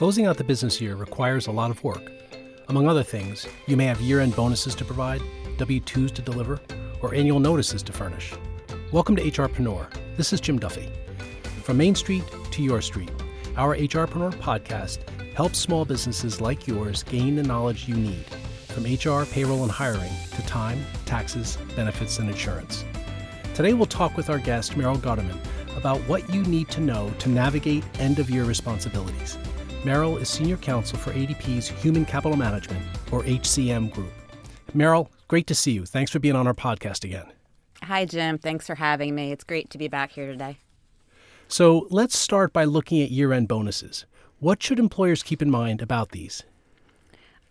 Closing out the business year requires a lot of work. Among other things, you may have year end bonuses to provide, W 2s to deliver, or annual notices to furnish. Welcome to HRpreneur. This is Jim Duffy. From Main Street to your street, our HRpreneur podcast helps small businesses like yours gain the knowledge you need from HR, payroll, and hiring to time, taxes, benefits, and insurance. Today, we'll talk with our guest, Meryl Guterman, about what you need to know to navigate end of year responsibilities. Meryl is Senior Counsel for ADP's Human Capital Management, or HCM Group. Meryl, great to see you. Thanks for being on our podcast again. Hi, Jim. Thanks for having me. It's great to be back here today. So let's start by looking at year end bonuses. What should employers keep in mind about these?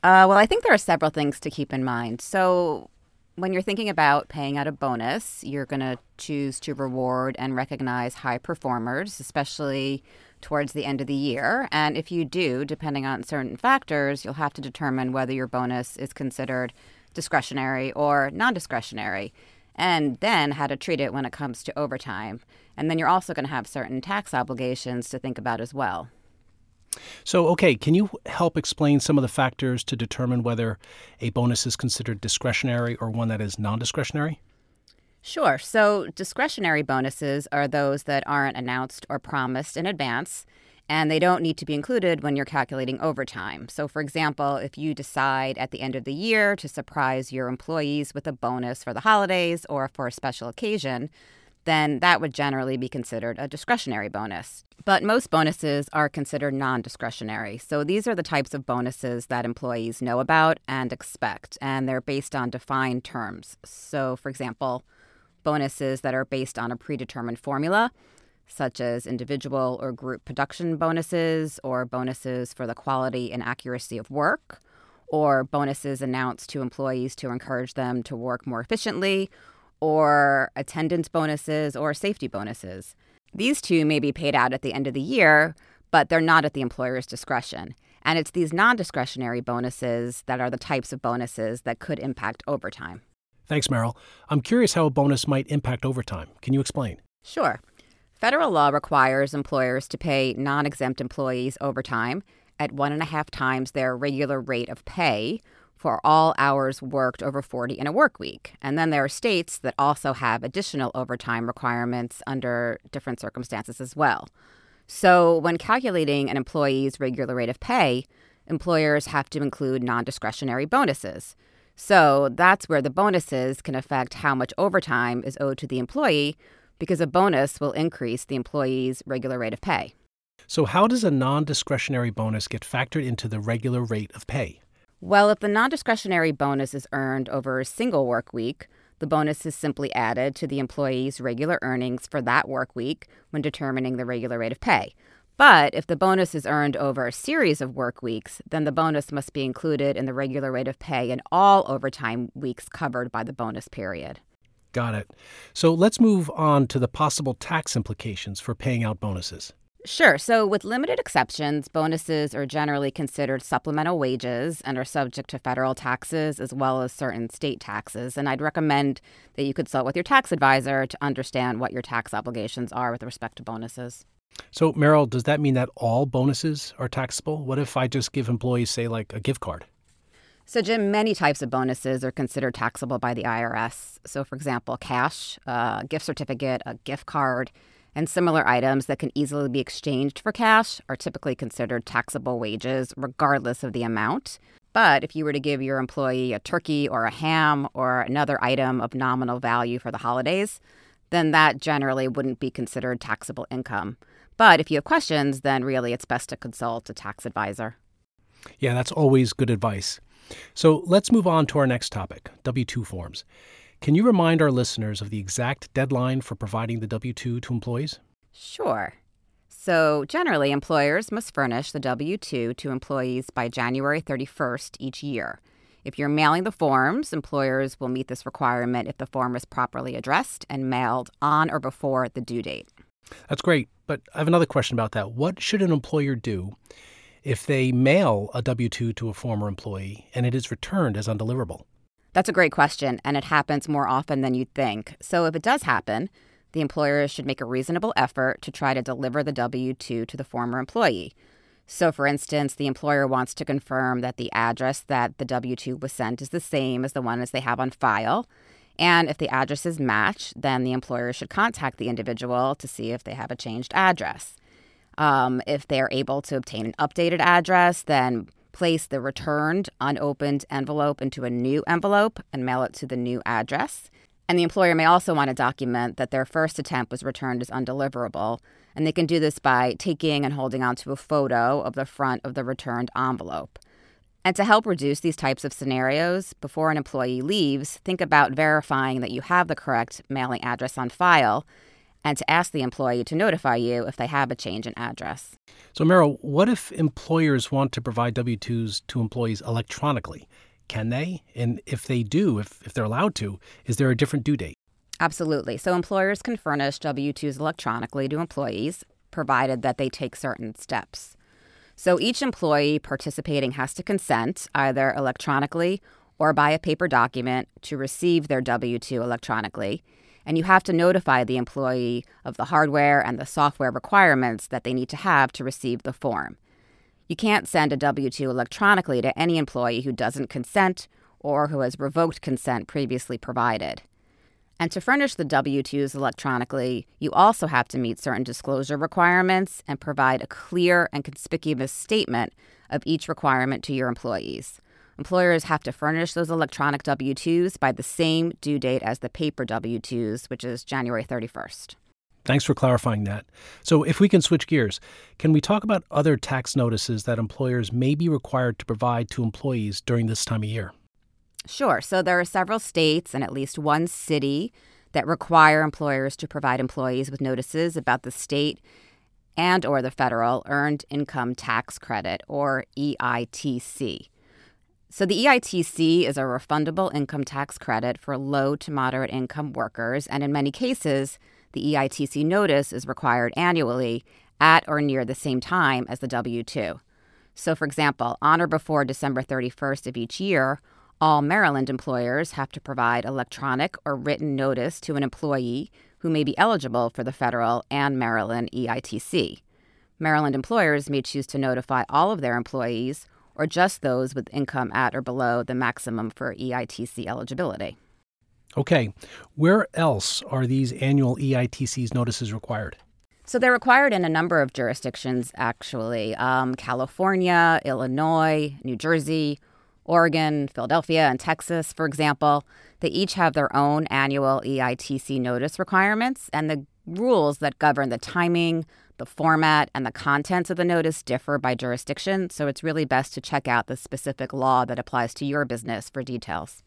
Uh, well, I think there are several things to keep in mind. So, when you're thinking about paying out a bonus, you're going to choose to reward and recognize high performers, especially towards the end of the year. And if you do, depending on certain factors, you'll have to determine whether your bonus is considered discretionary or non discretionary, and then how to treat it when it comes to overtime. And then you're also going to have certain tax obligations to think about as well. So, okay, can you help explain some of the factors to determine whether a bonus is considered discretionary or one that is non discretionary? Sure. So, discretionary bonuses are those that aren't announced or promised in advance, and they don't need to be included when you're calculating overtime. So, for example, if you decide at the end of the year to surprise your employees with a bonus for the holidays or for a special occasion, then that would generally be considered a discretionary bonus. But most bonuses are considered non discretionary. So these are the types of bonuses that employees know about and expect, and they're based on defined terms. So, for example, bonuses that are based on a predetermined formula, such as individual or group production bonuses, or bonuses for the quality and accuracy of work, or bonuses announced to employees to encourage them to work more efficiently, or attendance bonuses or safety bonuses. These two may be paid out at the end of the year, but they're not at the employer's discretion. And it's these non discretionary bonuses that are the types of bonuses that could impact overtime. Thanks, Meryl. I'm curious how a bonus might impact overtime. Can you explain? Sure. Federal law requires employers to pay non exempt employees overtime at one and a half times their regular rate of pay for all hours worked over 40 in a work week. And then there are states that also have additional overtime requirements under different circumstances as well. So, when calculating an employee's regular rate of pay, employers have to include non discretionary bonuses. So, that's where the bonuses can affect how much overtime is owed to the employee because a bonus will increase the employee's regular rate of pay. So, how does a non discretionary bonus get factored into the regular rate of pay? Well, if the non discretionary bonus is earned over a single work week, the bonus is simply added to the employee's regular earnings for that work week when determining the regular rate of pay. But if the bonus is earned over a series of work weeks, then the bonus must be included in the regular rate of pay in all overtime weeks covered by the bonus period. Got it. So let's move on to the possible tax implications for paying out bonuses. Sure. So, with limited exceptions, bonuses are generally considered supplemental wages and are subject to federal taxes as well as certain state taxes. And I'd recommend that you consult with your tax advisor to understand what your tax obligations are with respect to bonuses. So, Meryl, does that mean that all bonuses are taxable? What if I just give employees, say, like a gift card? So, Jim, many types of bonuses are considered taxable by the IRS. So, for example, cash, a gift certificate, a gift card and similar items that can easily be exchanged for cash are typically considered taxable wages, regardless of the amount. But if you were to give your employee a turkey or a ham or another item of nominal value for the holidays, then that generally wouldn't be considered taxable income. But if you have questions, then really it's best to consult a tax advisor. Yeah, that's always good advice. So let's move on to our next topic W 2 forms. Can you remind our listeners of the exact deadline for providing the W 2 to employees? Sure. So, generally, employers must furnish the W 2 to employees by January 31st each year. If you're mailing the forms, employers will meet this requirement if the form is properly addressed and mailed on or before the due date. That's great. But I have another question about that. What should an employer do if they mail a W 2 to a former employee and it is returned as undeliverable? That's a great question, and it happens more often than you'd think. So, if it does happen, the employer should make a reasonable effort to try to deliver the W 2 to the former employee. So, for instance, the employer wants to confirm that the address that the W 2 was sent is the same as the one as they have on file. And if the addresses match, then the employer should contact the individual to see if they have a changed address. Um, if they're able to obtain an updated address, then place the returned unopened envelope into a new envelope and mail it to the new address. And the employer may also want to document that their first attempt was returned as undeliverable. And they can do this by taking and holding onto a photo of the front of the returned envelope. And to help reduce these types of scenarios, before an employee leaves, think about verifying that you have the correct mailing address on file and to ask the employee to notify you if they have a change in address. So, Meryl, what if employers want to provide W 2s to employees electronically? Can they? And if they do, if, if they're allowed to, is there a different due date? Absolutely. So, employers can furnish W 2s electronically to employees, provided that they take certain steps. So, each employee participating has to consent, either electronically or by a paper document, to receive their W 2 electronically and you have to notify the employee of the hardware and the software requirements that they need to have to receive the form. You can't send a W 2 electronically to any employee who doesn't consent or who has revoked consent previously provided. And to furnish the W 2s electronically, you also have to meet certain disclosure requirements and provide a clear and conspicuous statement of each requirement to your employees. Employers have to furnish those electronic W 2s by the same due date as the paper W 2s, which is January 31st. Thanks for clarifying that. So, if we can switch gears, can we talk about other tax notices that employers may be required to provide to employees during this time of year? Sure. So, there are several states and at least one city that require employers to provide employees with notices about the state and or the federal earned income tax credit or EITC. So, the EITC is a refundable income tax credit for low to moderate income workers, and in many cases, the EITC notice is required annually at or near the same time as the W 2. So, for example, on or before December 31st of each year, all Maryland employers have to provide electronic or written notice to an employee who may be eligible for the federal and Maryland EITC. Maryland employers may choose to notify all of their employees or just those with income at or below the maximum for EITC eligibility. Okay, where else are these annual EITC's notices required? So they're required in a number of jurisdictions, actually um, California, Illinois, New Jersey, Oregon, Philadelphia, and Texas, for example. They each have their own annual EITC notice requirements, and the rules that govern the timing, the format and the contents of the notice differ by jurisdiction, so it's really best to check out the specific law that applies to your business for details.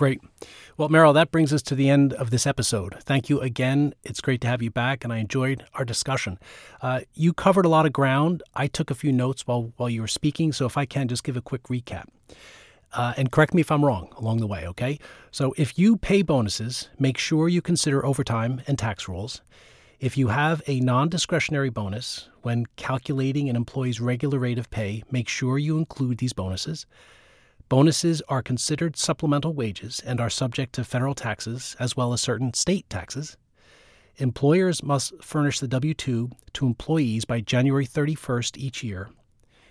Great. Well, Meryl, that brings us to the end of this episode. Thank you again. It's great to have you back, and I enjoyed our discussion. Uh, you covered a lot of ground. I took a few notes while, while you were speaking, so if I can, just give a quick recap. Uh, and correct me if I'm wrong along the way, okay? So if you pay bonuses, make sure you consider overtime and tax rules. If you have a non discretionary bonus, when calculating an employee's regular rate of pay, make sure you include these bonuses. Bonuses are considered supplemental wages and are subject to federal taxes as well as certain state taxes. Employers must furnish the W 2 to employees by January 31st each year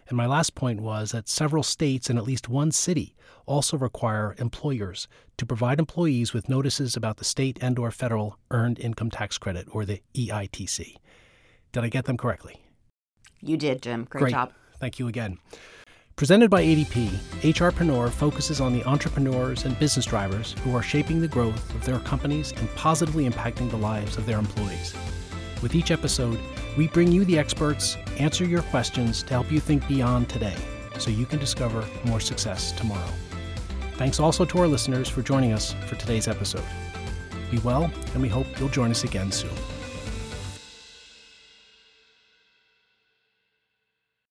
and my last point was that several states and at least one city also require employers to provide employees with notices about the state and or federal earned income tax credit or the EITC. Did I get them correctly? You did, Jim. Great, Great. job. Thank you again. Presented by ADP, HRpreneur focuses on the entrepreneurs and business drivers who are shaping the growth of their companies and positively impacting the lives of their employees. With each episode, we bring you the experts, answer your questions to help you think beyond today so you can discover more success tomorrow. Thanks also to our listeners for joining us for today's episode. Be well, and we hope you'll join us again soon.